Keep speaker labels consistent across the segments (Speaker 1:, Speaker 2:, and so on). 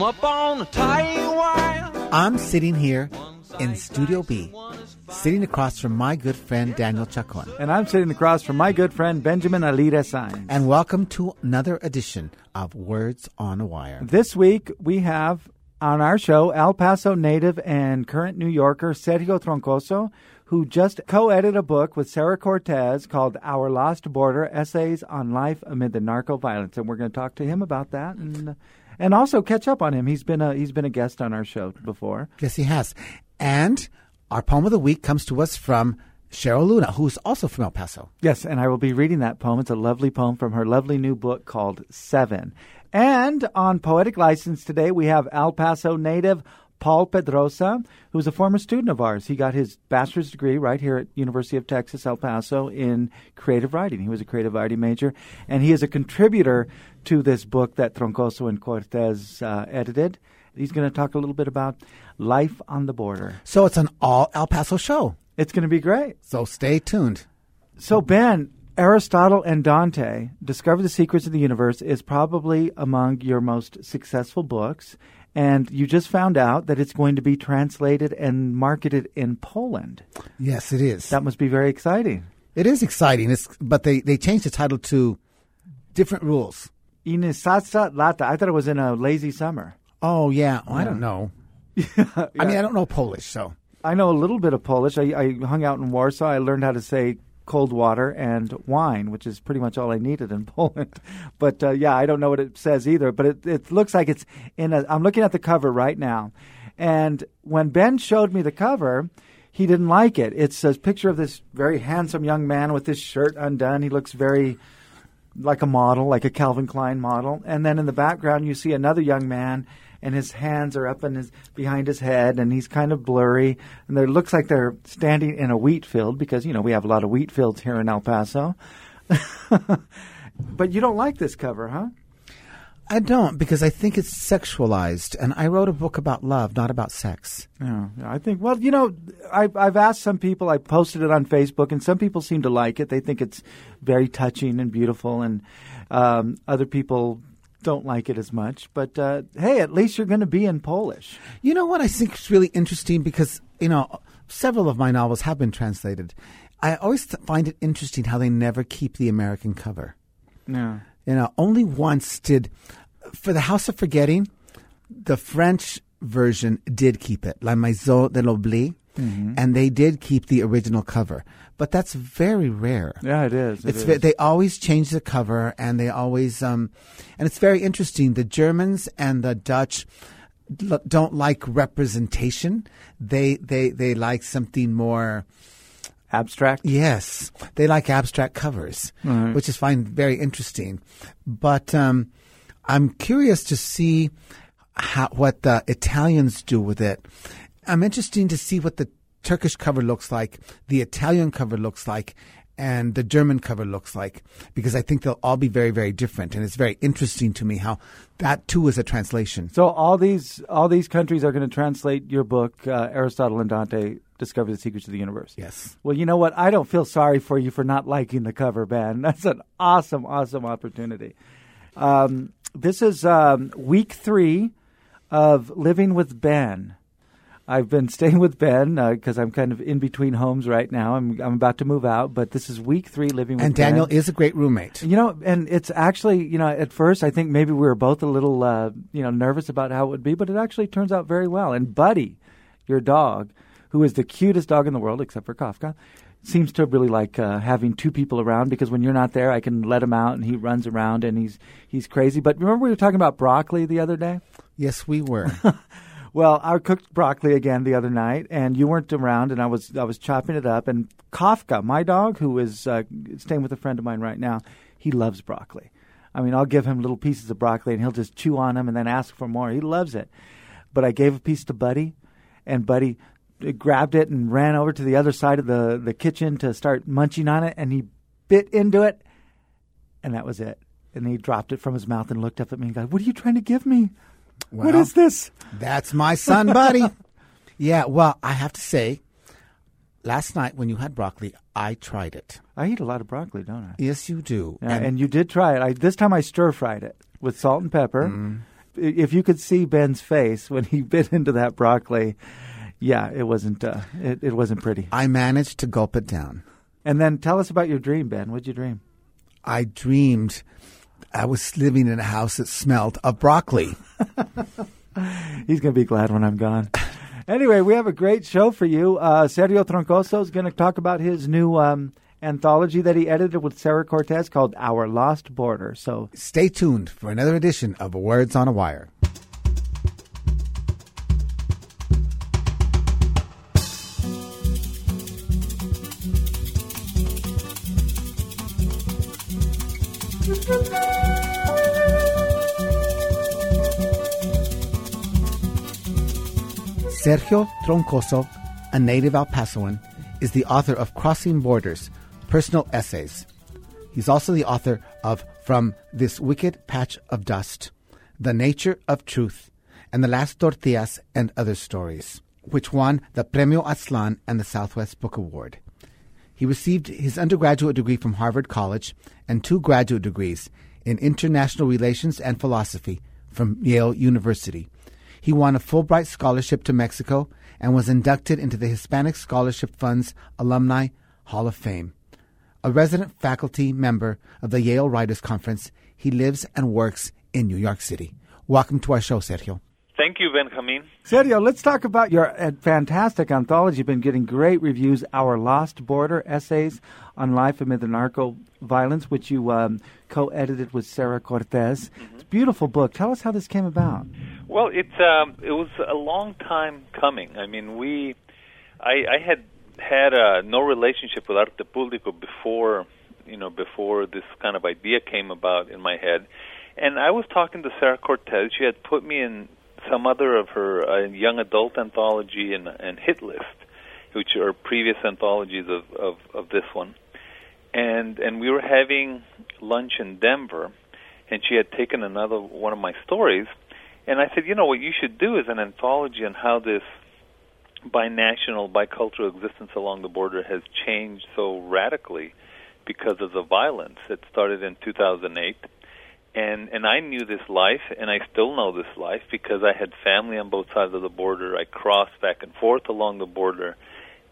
Speaker 1: Come up on the wire.
Speaker 2: I'm sitting here in Studio B, sitting across from my good friend Daniel Chacon.
Speaker 3: And I'm sitting across from my good friend Benjamin Alire Sáenz.
Speaker 2: And welcome to another edition of Words on a Wire.
Speaker 3: This week we have on our show El Paso native and current New Yorker Sergio Troncoso, who just co edited a book with Sarah Cortez called Our Lost Border Essays on Life Amid the Narco Violence. And we're going to talk to him about that and, and also catch up on him. He's been, a, he's been a guest on our show before.
Speaker 2: Yes, he has. And our poem of the week comes to us from Cheryl Luna, who's also from El Paso.
Speaker 3: Yes, and I will be reading that poem. It's a lovely poem from her lovely new book called Seven. And on Poetic License today, we have El Paso native Paul Pedroza, who's a former student of ours. He got his bachelor's degree right here at University of Texas, El Paso, in creative writing. He was a creative writing major, and he is a contributor to this book that Troncoso and Cortez uh, edited. He's going to talk a little bit about life on the border.
Speaker 2: So it's an all El Paso show.
Speaker 3: It's going to be great.
Speaker 2: So stay tuned.
Speaker 3: So, Ben, Aristotle and Dante, Discover the Secrets of the Universe, is probably among your most successful books. And you just found out that it's going to be translated and marketed in Poland.
Speaker 2: Yes, it is.
Speaker 3: That must be very exciting.
Speaker 2: It is exciting. It's, but they, they changed the title to different rules.
Speaker 3: Inisatsa lata. I thought it was in a lazy summer.
Speaker 2: Oh, yeah. Well, I don't know. I mean, I don't know Polish, so.
Speaker 3: I know a little bit of Polish. I, I hung out in Warsaw. I learned how to say cold water and wine, which is pretty much all I needed in Poland. But uh, yeah, I don't know what it says either. But it, it looks like it's in a. I'm looking at the cover right now, and when Ben showed me the cover, he didn't like it. It's a picture of this very handsome young man with his shirt undone. He looks very like a model, like a Calvin Klein model. And then in the background, you see another young man and his hands are up in his behind his head and he's kind of blurry and it looks like they're standing in a wheat field because you know we have a lot of wheat fields here in El Paso. but you don't like this cover, huh?
Speaker 2: I don't because I think it's sexualized, and I wrote a book about love, not about sex.
Speaker 3: Yeah, I think. Well, you know, I, I've asked some people. I posted it on Facebook, and some people seem to like it. They think it's very touching and beautiful, and um, other people don't like it as much. But uh, hey, at least you're going to be in Polish.
Speaker 2: You know what I think is really interesting because you know several of my novels have been translated. I always th- find it interesting how they never keep the American cover.
Speaker 3: Yeah.
Speaker 2: You know, only once did for the House of Forgetting, the French version did keep it, La Maison de l'Oubli,
Speaker 3: Mm-hmm.
Speaker 2: and they did keep the original cover. But that's very rare.
Speaker 3: Yeah, it is. It
Speaker 2: it's
Speaker 3: is.
Speaker 2: they always change the cover, and they always um, and it's very interesting. The Germans and the Dutch don't like representation. They they they like something more.
Speaker 3: abstract.
Speaker 2: Yes, they like abstract covers, which is find very interesting. But um, I'm curious to see how, what the Italians do with it. I'm interested to see what the Turkish cover looks like, the Italian cover looks like, and the German cover looks like, because I think they'll all be very, very different. And it's very interesting to me how that too is a translation.
Speaker 3: So all these all these countries are going to translate your book, uh, Aristotle and Dante Discover the Secrets of the Universe.
Speaker 2: Yes.
Speaker 3: Well, you know what? I don't feel sorry for you for not liking the cover, Ben. That's an awesome, awesome opportunity. Um, this is um, week three of Living with Ben. I've been staying with Ben because I'm kind of in between homes right now. I'm I'm about to move out, but this is week three living with
Speaker 2: And
Speaker 3: Ben.
Speaker 2: Daniel is a great roommate.
Speaker 3: You know, and it's actually, you know, at first I think maybe we were both a little, uh, you know, nervous about how it would be, but it actually turns out very well. And Buddy, your dog, who is the cutest dog in the world except for Kafka, seems to really like uh, having two people around because when you're not there, I can let him out and he runs around and he's he's crazy. But remember we were talking about broccoli the other day?
Speaker 2: Yes, we were.
Speaker 3: Well, I cooked broccoli again the other night, and you weren't around, and I was I was chopping it up. And Kafka, my dog, who is uh, staying with a friend of mine right now, he loves broccoli. I mean, I'll give him little pieces of broccoli, and he'll just chew on them and then ask for more. He loves it. But I gave a piece to Buddy, and Buddy grabbed it and ran over to the other side of the the kitchen to start munching on it, and he bit into it, and that was it. And he dropped it from his mouth and looked up at me and goes, "What are you trying to give me? What
Speaker 2: Well,
Speaker 3: is this?"
Speaker 2: That's my son, buddy. yeah, well, I have to say, last night when you had broccoli, I tried it.
Speaker 3: I eat a lot of broccoli, don't I?
Speaker 2: Yes, you do.
Speaker 3: Yeah, and, you did try it. I, this time I stir fried it with salt and pepper,
Speaker 2: Mm-hmm.
Speaker 3: if you could see Ben's face when he bit into that broccoli, yeah, it wasn't uh, it, it wasn't pretty.
Speaker 2: I managed to gulp it down.
Speaker 3: And then tell us about your dream, Ben. What'd you dream?
Speaker 2: I dreamed I was living in a house that smelled of broccoli.
Speaker 3: He's going to be glad when I'm gone. Anyway, we have a great show for you. Uh, Sergio Troncoso is going to talk about his new um, anthology that he edited with Sarah Cortez called Our Lost Border. So
Speaker 2: Stay tuned for another edition of Words on a Wire. Sergio Troncoso, a native El Pasoan, is the author of Crossing Borders, Personal Essays. He's also the author of From This Wicked Patch of Dust, The Nature of Truth, and The Last Tortillas and Other Stories, which won the Premio Aztlán and the Southwest Book Award. He received his undergraduate degree from Harvard College and two graduate degrees in international relations and philosophy from Yale University. He won a Fulbright scholarship to Mexico and was inducted into the Hispanic Scholarship Fund's Alumni Hall of Fame. A resident faculty member of the Yale Writers Conference, he lives and works in New York City. Welcome to our show, Sergio.
Speaker 4: Thank you, Benjamin.
Speaker 3: Sergio, let's talk about your uh, fantastic anthology. You've been getting great reviews. Our Lost Border Essays on Life Amid the Narco Violence, which you um, co-edited with Sarah Cortez.
Speaker 4: Mm-hmm.
Speaker 3: It's a beautiful book. Tell us how this came about.
Speaker 4: Well, it's um, it was a long time coming. I mean, we, I, I had had uh, no relationship with Arte Público before, you know, before this kind of idea came about in my head, and I was talking to Sarah Cortez. She had put me in some other of her uh, young adult anthology and, and hit list, which are previous anthologies of, of, of this one, and and we were having lunch in Denver, and she had taken another one of my stories and I said, you know, what you should do is an anthology on how this binational, bicultural existence along the border has changed so radically because of the violence that started in 2008. And and I knew this life, and I still know this life because I had family on both sides of the border. I crossed back and forth along the border,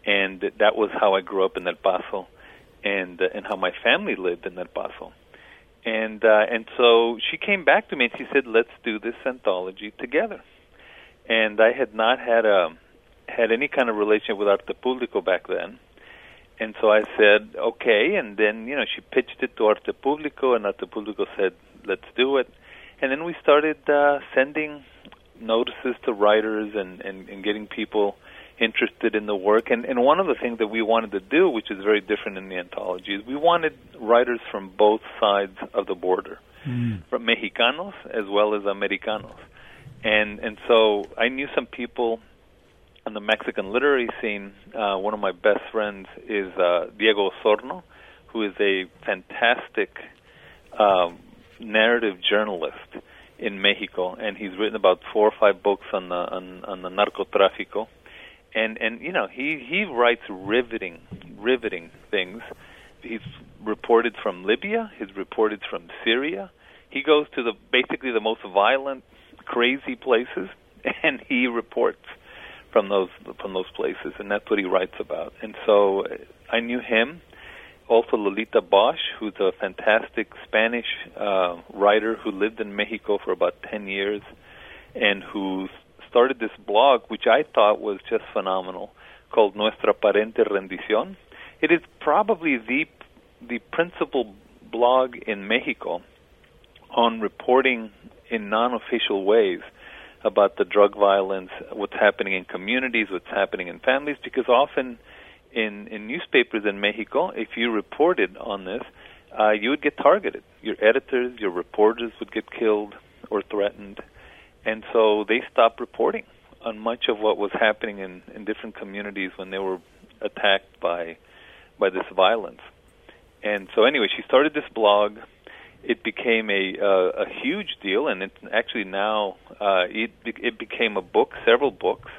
Speaker 4: and that was how I grew up in El Paso, and uh, and how my family lived in El Paso and uh, and so she came back to me and she said, "Let's do this anthology together." And I had not had a had any kind of relationship with Arte Público back then, and so I said, "Okay." And then you know she pitched it to Arte Público, and Arte Público said, "Let's do it." And then we started uh, sending notices to writers and, and, and getting people interested in the work. And, and one of the things that we wanted to do, which is very different in the anthology, is we wanted writers from both sides of the border, mm. from Mexicanos as well as Americanos. And and so I knew some people on the Mexican literary scene. Uh, one of my best friends is uh, Diego Osorno, who is a fantastic um, narrative journalist in Mexico, and he's written about four or five books on the on, on the narcotráfico and and you know he he writes riveting riveting things. He's reported from Libya. He's reported from Syria. He goes to the basically the most violent, crazy places, and he reports from those from those places, and that's what he writes about. And so uh, I knew him. Also, Lolita Bosch, who's a fantastic Spanish uh, writer who lived in Mexico for about ten years, and who's started this blog, which I thought was just phenomenal, called Nuestra Aparente Rendición. It is probably the the principal blog in Mexico on reporting in non-official ways about the drug violence, what's happening in communities, what's happening in families, because often in, in newspapers in Mexico, if you reported on this, uh, you would get targeted. Your editors, your reporters would get killed or threatened and so they stopped reporting on much of what was happening in, in different communities when they were attacked by by this violence. And so anyway, she started this blog. It became a uh, a huge deal, and it actually now uh, it it became a book, several books.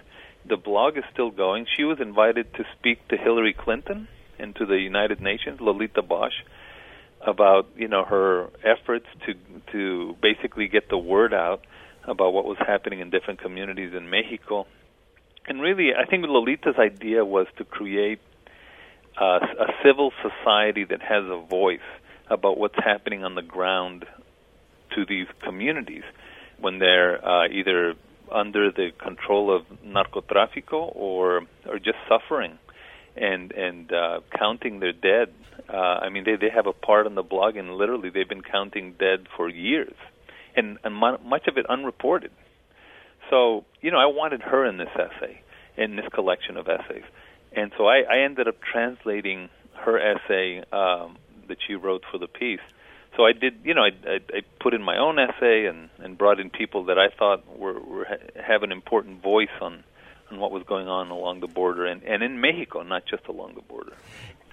Speaker 4: The blog is still going. She was invited to speak to Hillary Clinton and to the United Nations, Lolita Bosch, about you know her efforts to to basically get the word out about what was happening in different communities in Mexico. And really, I think Lolita's idea was to create uh, a civil society that has a voice about what's happening on the ground to these communities when they're uh, either under the control of narcotráfico or are just suffering and and uh, counting their dead. Uh, I mean, they they have a part on the blog, and literally they've been counting dead for years, and and much of it unreported. So you know, I wanted her in this essay, in this collection of essays, and so I, I ended up translating her essay um, that she wrote for the piece so I did, you know, I, I, I put in my own essay and, and brought in people that I thought were, were have an important voice on on what was going on along the border and, and in Mexico, not just along the border.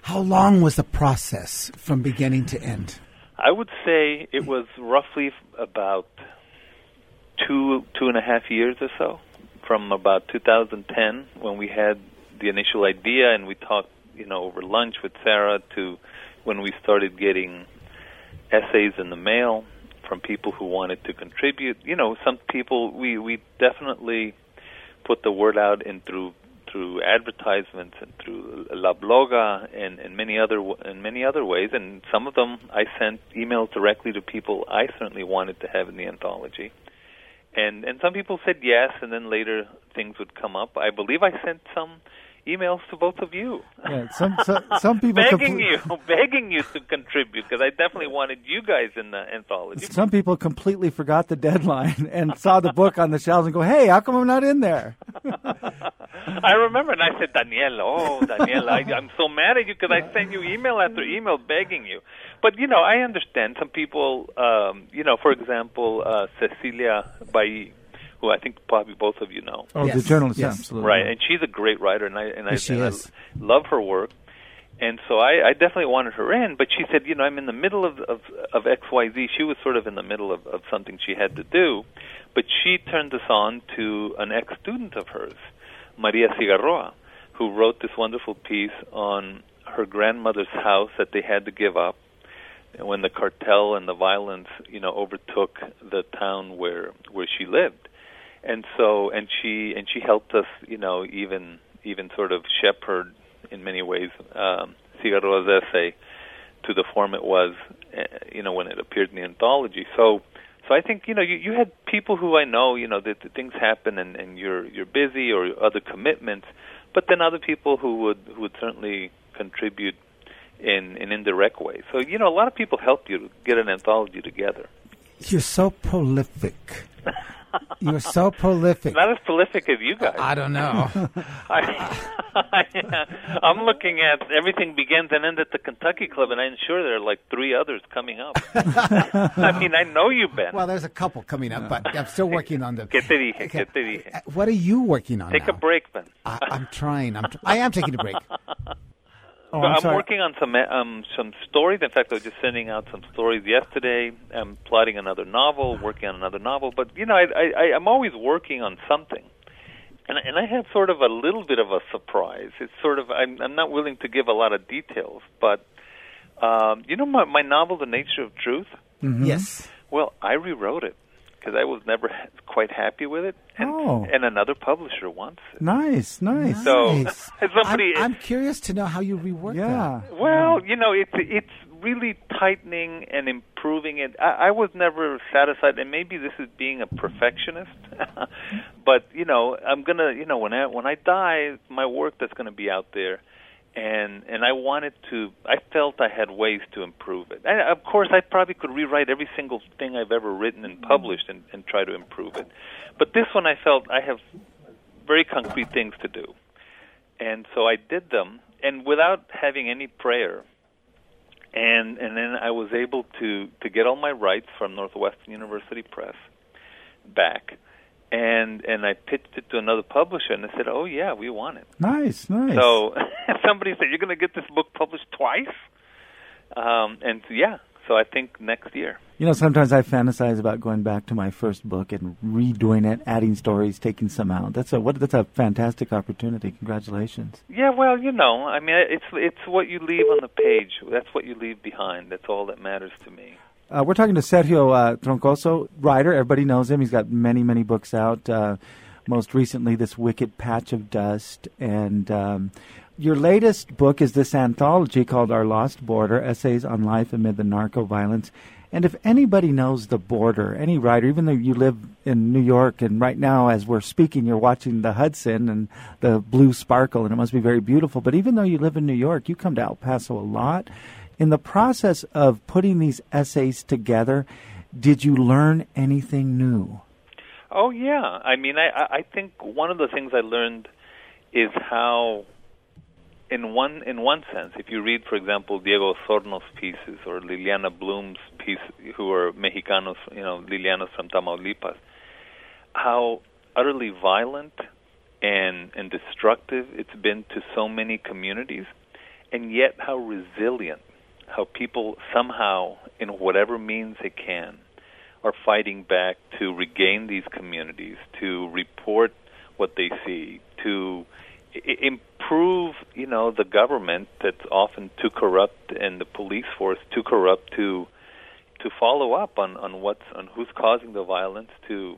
Speaker 2: How long was the process from beginning to end?
Speaker 4: I would say it was roughly about two two and a half years or so, from about 2010 when we had the initial idea and we talked, you know, over lunch with Sarah to when we started getting essays in the mail from people who wanted to contribute. You know, some people we we definitely put the word out in through through advertisements and through La Bloga and, and many other and many other ways. And some of them I sent emails directly to people I certainly wanted to have in the anthology. And and some people said yes, and then later things would come up. I believe I sent some emails to both of you.
Speaker 3: Yeah, some some, some people
Speaker 4: begging you, begging you to contribute because I definitely wanted you guys in the anthology.
Speaker 3: Some people completely forgot the deadline and saw the book on the shelves and go, "Hey, how come I'm not in there?"
Speaker 4: I remember, and I said, "Daniel, oh, Daniel, I, I'm so mad at you because I sent you email after email begging you." But you know, I understand some people. Um, you know, for example, uh, Cecilia Ballí who I think probably both of you know.
Speaker 3: Oh, yes. the journalist, yes. absolutely.
Speaker 4: Right, and she's a great writer, and I and
Speaker 2: yes,
Speaker 4: I, and
Speaker 2: I
Speaker 4: love her work. And so I, I definitely wanted her in, but she said, you know, I'm in the middle of of, of X Y Z. She was sort of in the middle of, of something she had to do, but she turned us on to an ex student of hers, Maria Cigarroa, who wrote this wonderful piece on her grandmother's house that they had to give up when the cartel and the violence, you know, overtook the town where where she lived and so and she and she helped us, you know, even even sort of shepherd in many ways um, Cigarroa's essay to the form it was, uh, you know, when it appeared in the anthology. So. So I think you know you, you had people who I know you know that, that things happen and, and you're you're busy or other commitments, but then other people who would who would certainly contribute in in indirect ways. So you know a lot of people help you get an anthology together.
Speaker 2: You're so prolific. You're so prolific.
Speaker 4: Not as prolific as you guys.
Speaker 2: I don't know.
Speaker 4: I, am looking at everything begins and ends at the Kentucky Club, and I'm sure there are like three others coming up. I mean, I know you, Ben.
Speaker 2: Well, there's a couple coming up, but I'm still working on them.
Speaker 4: ¿Qué te dije? ¿Qué te dije?
Speaker 2: What are you working on?
Speaker 4: Take
Speaker 2: now?
Speaker 4: a break, Ben.
Speaker 2: I, am trying. I'm. Tr- I am taking a break.
Speaker 3: Oh, I'm,
Speaker 4: I'm working on some um, some stories. In fact, I was just sending out some stories yesterday. I'm plotting another novel, working on another novel. But you know, I, I, I'm always working on something, and and I have sort of a little bit of a surprise. It's sort of I'm, I'm not willing to give a lot of details, but um, you know, my my novel, The Nature of Truth.
Speaker 2: Mm-hmm. Yes.
Speaker 4: Well, I rewrote it because I was never quite happy with it, and
Speaker 3: oh.
Speaker 4: and another publisher wants it.
Speaker 3: Nice, nice.
Speaker 4: So
Speaker 2: nice.
Speaker 4: somebody,
Speaker 2: I'm, I'm, curious to know how you rework
Speaker 3: yeah.
Speaker 2: that.
Speaker 4: Well, you know, it's it's really tightening and improving it. I, I was never satisfied, and maybe this is being a perfectionist. but you know, I'm gonna, you know, when I when I die, my work that's going to be out there and and I wanted to. I felt I had ways to improve it. And of course, I probably could rewrite every single thing I've ever written and published and, and try to improve it. But this one, I felt I have very concrete things to do, and so I did them, and without having any prayer. And and then I was able to to get all my rights from Northwestern University Press back and and I pitched it to another publisher, and they said, "Oh yeah, we want it."
Speaker 3: Nice, nice.
Speaker 4: So somebody said, "You're going to get this book published twice," um, and yeah, so I think next year.
Speaker 3: You know, sometimes I fantasize about going back to my first book and redoing it, adding stories, taking some out. That's a what? That's a fantastic opportunity. Congratulations.
Speaker 4: Yeah, well, you know, I mean, it's it's what you leave on the page. That's what you leave behind. That's all that matters to me.
Speaker 3: Uh, we're talking to Sergio uh, Troncoso, writer. Everybody knows him. He's got many, many books out. Uh, most recently, this Wicked Patch of Dust. And um, your latest book is this anthology called Our Lost Border Essays on Life Amid the Narco Violence. And if anybody knows the border, any writer, even though you live in New York, and right now as we're speaking, you're watching the Hudson and the blue sparkle, and it must be very beautiful. But even though you live in New York, you come to El Paso a lot. In the process of putting these essays together, did you learn anything new?
Speaker 4: Oh yeah, I mean, I I think one of the things I learned is how, in one in one sense, if you read, for example, Diego Osorno's pieces or Liliana Blum's piece, who are Mexicanos, you know, Liliana's from Tamaulipas, how utterly violent and and destructive it's been to so many communities, and yet how resilient, how people somehow, in whatever means they can, are fighting back to regain these communities, to report what they see, to I- improve, you know, the government that's often too corrupt and the police force too corrupt to to follow up on on what's on who's causing the violence to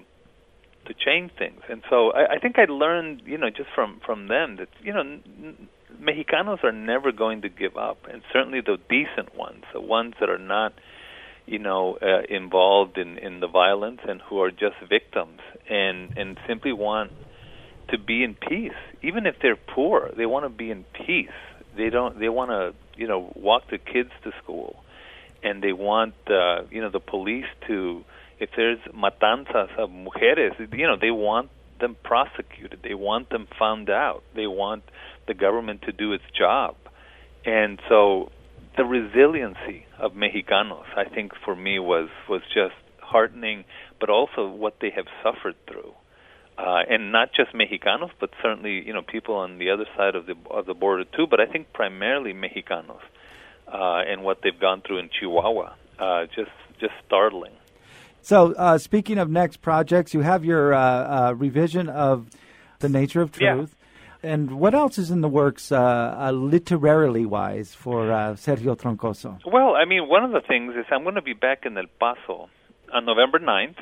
Speaker 4: to change things. And so I, I think I learned, you know, just from from them that you know. N- Mexicanos are never going to give up, and certainly the decent ones, the ones that are not you know, uh, involved in, in the violence and who are just victims and, and simply want to be in peace. Even if they're poor, they want to be in peace. They don't. They want to, you know, walk the kids to school, and they want, uh, you know, the police to. If there's matanzas of mujeres, you know, they want them prosecuted. They want them found out. They want the government to do its job, and so the resiliency of Mexicanos, I think, for me was was just heartening, but also what they have suffered through, uh, and not just Mexicanos, but certainly you know people on the other side of the of the border too. But I think primarily Mexicanos, uh, and what they've gone through in Chihuahua, uh, just just startling.
Speaker 3: So, uh, speaking of next projects, you have your uh, uh, revision of the nature of
Speaker 4: Yeah.
Speaker 3: Truth. And what else is in the works, uh, uh, literarily wise, for uh, Sergio Troncoso?
Speaker 4: Well, I mean, one of the things is I'm going to be back in El Paso on November 9th.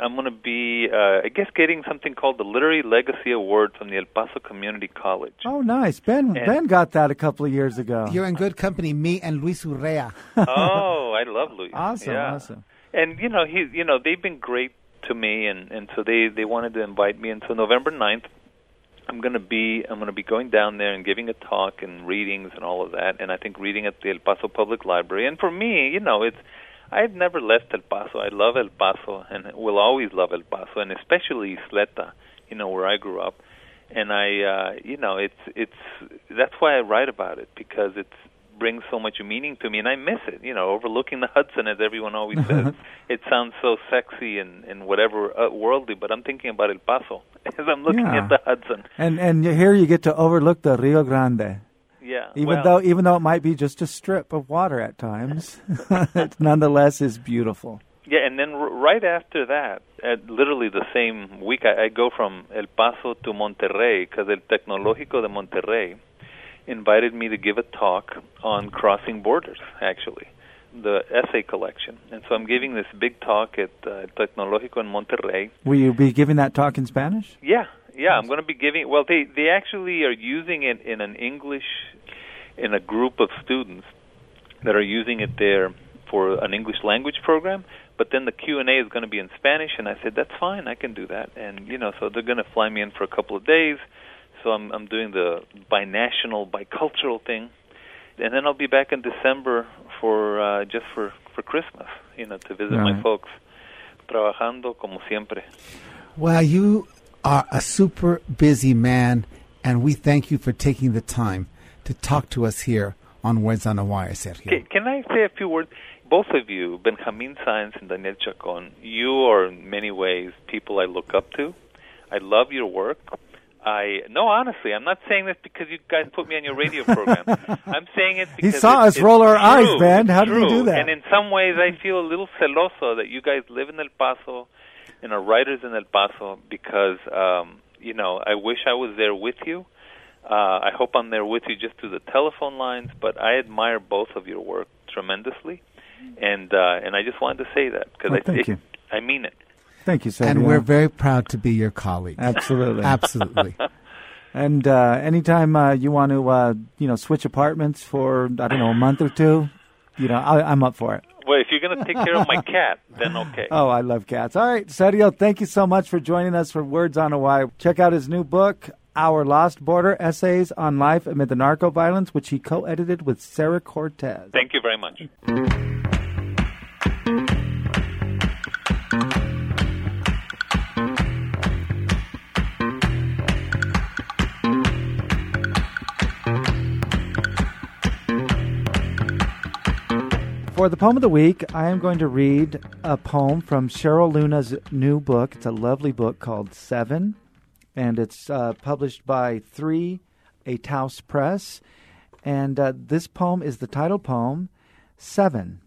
Speaker 4: I'm going to be, uh, I guess, getting something called the Literary Legacy Award from the El Paso Community College.
Speaker 3: Oh, nice. Ben
Speaker 4: And-
Speaker 3: Ben got that a couple of years ago.
Speaker 2: You're in good company, me and Luis Urrea.
Speaker 4: oh, I love Luis.
Speaker 3: awesome,
Speaker 4: Yeah.
Speaker 3: awesome.
Speaker 4: And you know, he, you know, they've been great to me, and and so they they wanted to invite me, and so November 9th, I'm going to be I'm going to be going down there and giving a talk and readings and all of that, and I think reading at the El Paso Public Library. And for me, you know, it's I've never left El Paso. I love El Paso, and will always love El Paso, and especially Ysleta, you know, where I grew up. And I, uh, you know, it's it's that's why I write about it because it's brings so much meaning to me, and I miss it. You know, overlooking the Hudson, as everyone always says, it sounds so sexy and and whatever uh, worldly, but I'm thinking about El Paso as I'm looking
Speaker 3: Yeah.
Speaker 4: at the Hudson.
Speaker 3: And and here you get to overlook the Rio Grande.
Speaker 4: Yeah,
Speaker 3: Even
Speaker 4: well,
Speaker 3: though even though it might be just a strip of water at times, it nonetheless is beautiful.
Speaker 4: Yeah, and then r- right after that, at literally the same week, I, I go from El Paso to Monterrey because El Tecnológico de Monterrey invited me to give a talk on crossing borders, actually, the essay collection. And so I'm giving this big talk at uh, Tecnológico in Monterrey.
Speaker 3: Will you be giving that talk in Spanish?
Speaker 4: Yeah, yeah, I'm going to be giving. Well, they they actually are using it in an English, in a group of students that are using it there for an English language program. But then the Q and A is going to be in Spanish, and I said that's fine, I can do that. And you know, so they're going to fly me in for a couple of days. So I'm I'm doing the binational, bicultural thing, and then I'll be back in December for uh, just for for Christmas, you know, to visit my folks. Trabajando como siempre.
Speaker 2: Well, you are a super busy man, and we thank you for taking the time to talk to us here on Words on the Wire, Sergio.
Speaker 4: Can, can I say a few words? Both of you, Benjamin Sáenz and Daniel Chacon, you are in many ways people I look up to. I love your work. I no, honestly, I'm not saying this because you guys put me on your radio program. I'm saying it because he
Speaker 3: saw
Speaker 4: it-
Speaker 3: us roll our
Speaker 4: true.
Speaker 3: eyes, Ben. How did we do that?
Speaker 4: And in some ways, I feel a little celoso that you guys live in El Paso and are writers in El Paso because um, you know I wish I was there with you. Uh, I hope I'm there with you just through the telephone lines, but I admire both of your work tremendously. and uh, and I just wanted to say that because
Speaker 3: Well,
Speaker 4: I
Speaker 3: thank
Speaker 4: it,
Speaker 3: you.
Speaker 4: I mean it.
Speaker 3: Thank you, Sergio.
Speaker 2: And we're very proud to be your colleague.
Speaker 3: absolutely
Speaker 2: Absolutely.
Speaker 3: And uh, anytime uh, you want to, uh, you know, switch apartments for I don't know a month or two, you know, I, I'm up for it.
Speaker 4: Well, if you're gonna take care of my cat, then okay.
Speaker 3: Oh, I love cats. All right, Sergio, thank you so much for joining us for Words on a Wire. Check out his new book, Our Lost Border Essays on Life Amid the Narco Violence, which he co edited with Sarah Cortez.
Speaker 4: Thank you very much.
Speaker 3: For the poem of the week, I am going to read a poem from Cheryl Luna's new book. It's a lovely book called Seven, and it's uh, published by Three, a Taos Press. And uh, this poem is the title poem, Seven.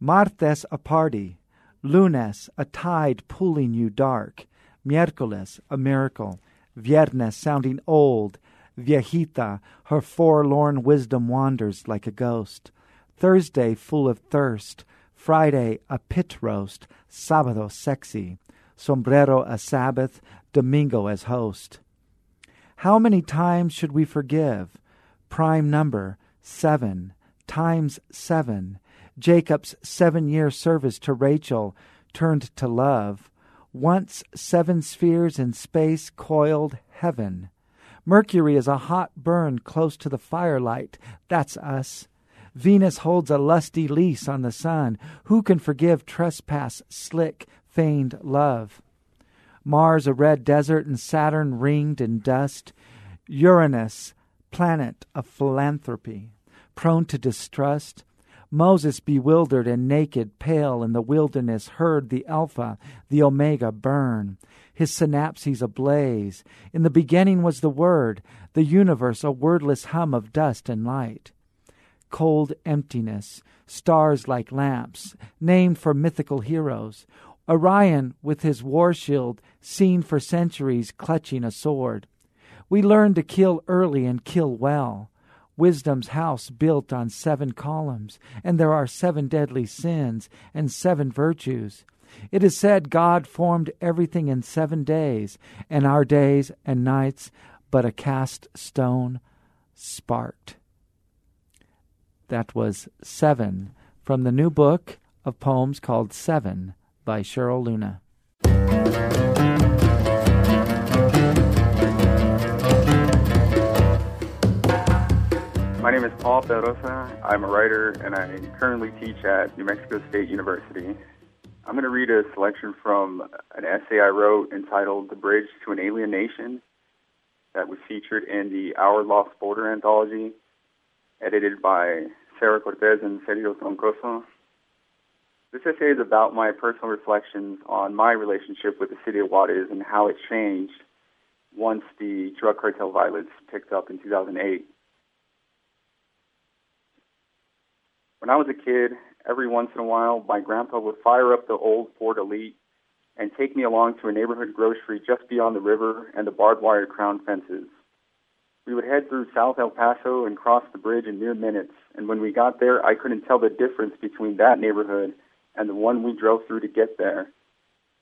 Speaker 3: Martes a party, lunes a tide pulling you dark, miércoles a miracle, viernes sounding old, viejita her forlorn wisdom wanders like a ghost. Thursday full of thirst, Friday a pit roast, sábado sexy, sombrero a Sabbath, domingo as host. How many times should we forgive? Prime number seven times seven. Jacob's seven year service to Rachel turned to love. Once seven spheres in space coiled heaven. Mercury is a hot burn close to the firelight. That's us. Venus holds a lusty lease on the sun. Who can forgive trespass, slick, feigned love? Mars a red desert and Saturn ringed in dust. Uranus, planet of philanthropy, prone to distrust. Moses, bewildered and naked, pale in the wilderness, heard the Alpha, the Omega burn, his synapses ablaze. In the beginning was the Word, the universe a wordless hum of dust and light. Cold emptiness, stars like lamps, named for mythical heroes. Orion with his war shield, seen for centuries clutching a sword. We learn to kill early and kill well. Wisdom's house built on seven columns, and there are seven deadly sins and seven virtues. It is said God formed everything in seven days, and our days and nights but a cast stone sparked. That was Seven from the new book of poems called Seven by Cheryl Luna.
Speaker 5: My name is Paul Pedroza. I'm a writer and I currently teach at New Mexico State University. I'm going to read a selection from an essay I wrote entitled The Bridge to an Alien Nation that was featured in the Our Lost Border anthology, edited by Sarah Cortez and Sergio Troncoso. This essay is about my personal reflections on my relationship with the city of Juarez and how it changed once the drug cartel violence picked up in 2008. When I was a kid, every once in a while, my grandpa would fire up the old Ford Elite and take me along to a neighborhood grocery just beyond the river and the barbed wire crown fences. We would head through South El Paso and cross the bridge in mere minutes, and when we got there, I couldn't tell the difference between that neighborhood and the one we drove through to get there.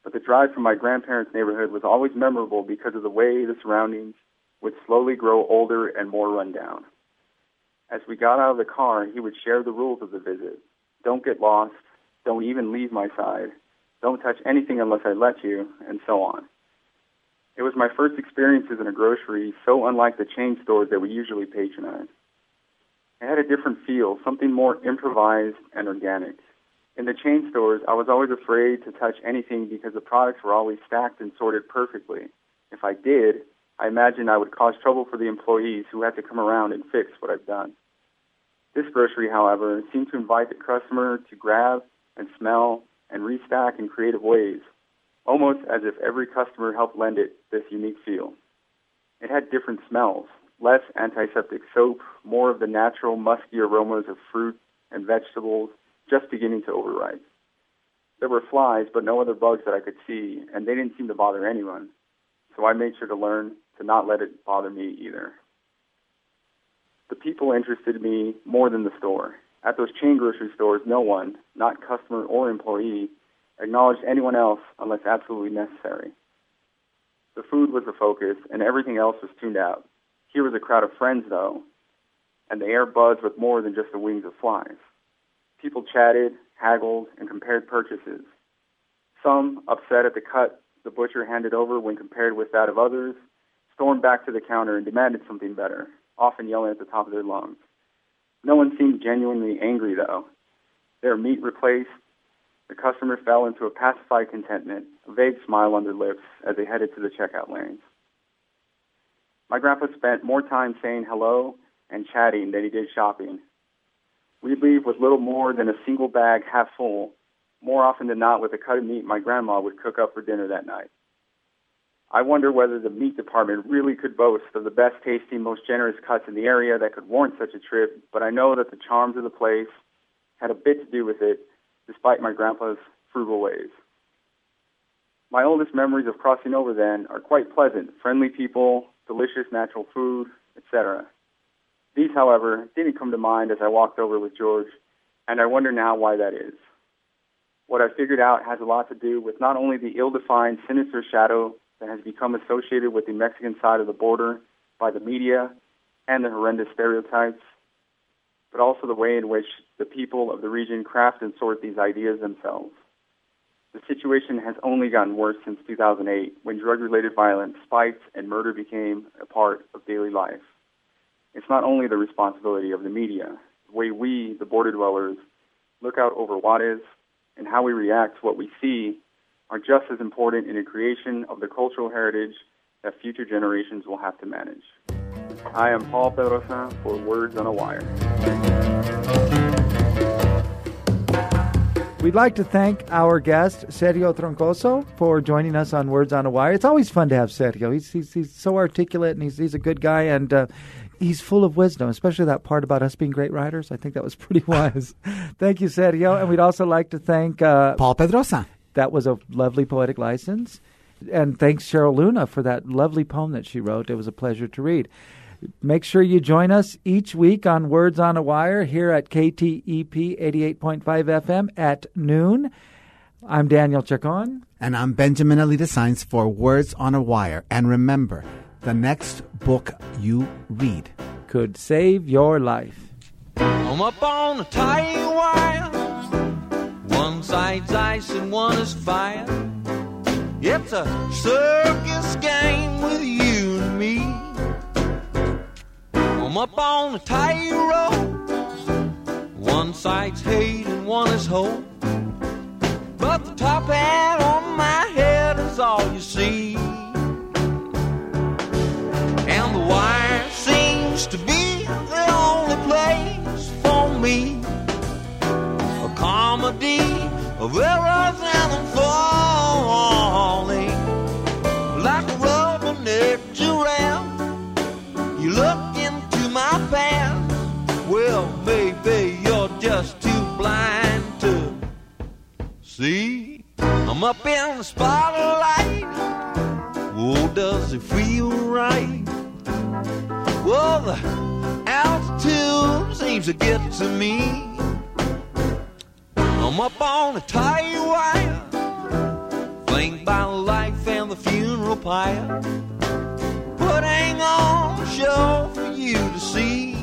Speaker 5: But the drive from my grandparents' neighborhood was always memorable because of the way the surroundings would slowly grow older and more rundown. As we got out of the car, he would share the rules of the visit. Don't get lost. Don't even leave my side. Don't touch anything unless I let you, and so on. It was my first experiences in a grocery, so unlike the chain stores that we usually patronize. It had a different feel, something more improvised and organic. In the chain stores, I was always afraid to touch anything because the products were always stacked and sorted perfectly. If I did, I imagined I would cause trouble for the employees who had to come around and fix what I've done. This grocery, however, seemed to invite the customer to grab and smell and restack in creative ways, almost as if every customer helped lend it this unique feel. It had different smells, less antiseptic soap, more of the natural musky aromas of fruit and vegetables just beginning to overripe. There were flies, but no other bugs that I could see, and they didn't seem to bother anyone. So I made sure to learn to not let it bother me either. The people interested me more than the store. At those chain grocery stores, no one, not customer or employee, acknowledged anyone else unless absolutely necessary. The food was the focus, and everything else was tuned out. Here was a crowd of friends, though, and the air buzzed with more than just the wings of flies. People chatted, haggled, and compared purchases. Some, upset at the cut the butcher handed over when compared with that of others, stormed back to the counter and demanded something better, often yelling at the top of their lungs. No one seemed genuinely angry, though. Their meat replaced, the customer fell into a pacified contentment, a vague smile on their lips as they headed to the checkout lanes. My grandpa spent more time saying hello and chatting than he did shopping. We'd leave with little more than a single bag half full, more often than not with a cut of meat my grandma would cook up for dinner that night. I wonder whether the meat department really could boast of the best tasting, most generous cuts in the area that could warrant such a trip, but I know that the charms of the place had a bit to do with it, despite my grandpa's frugal ways. My oldest memories of crossing over then are quite pleasant friendly people, delicious natural food, etc. These, however, didn't come to mind as I walked over with George, and I wonder now why that is. What I figured out has a lot to do with not only the ill defined, sinister shadow that has become associated with the Mexican side of the border by the media and the horrendous stereotypes, but also the way in which the people of the region craft and sort these ideas themselves. The situation has only gotten worse since 2008, when drug related violence spiked and murder became a part of daily life. It's not only the responsibility of the media, the way we, the border dwellers, look out over Juarez and how we react to what we see are just as important in the creation of the cultural heritage that future generations will have to manage. I am Paul Pedroza for Words on a Wire.
Speaker 3: We'd like to thank our guest, Sergio Troncoso, for joining us on Words on a Wire. It's always fun to have Sergio. He's, he's, he's so articulate and he's, he's a good guy and uh, he's full of wisdom, especially that part about us being great writers. I think that was pretty wise. thank you, Sergio. And we'd also like to thank uh,
Speaker 2: Paul Pedroza.
Speaker 3: That was a lovely poetic license. And thanks, Cheryl Luna, for that lovely poem that she wrote. It was a pleasure to read. Make sure you join us each week on Words on a Wire here at KTEP 88.5 FM at noon. I'm Daniel Chacon.
Speaker 2: And I'm Benjamin Alire Sáenz for Words on a Wire. And remember, the next book you read
Speaker 3: could save your life.
Speaker 1: I'm up on a tight wire. One side's ice and one is fire. It's a circus game with you and me. I'm up on a tightrope. One side's hate and one is hope. But the top hat on my head is all you see. And the wire seems to be up in the spotlight. Oh, does it feel right? Well, the altitude seems to get to me. I'm up on a tight wire, flanked by life and the funeral pyre. Putting on a show for you to see.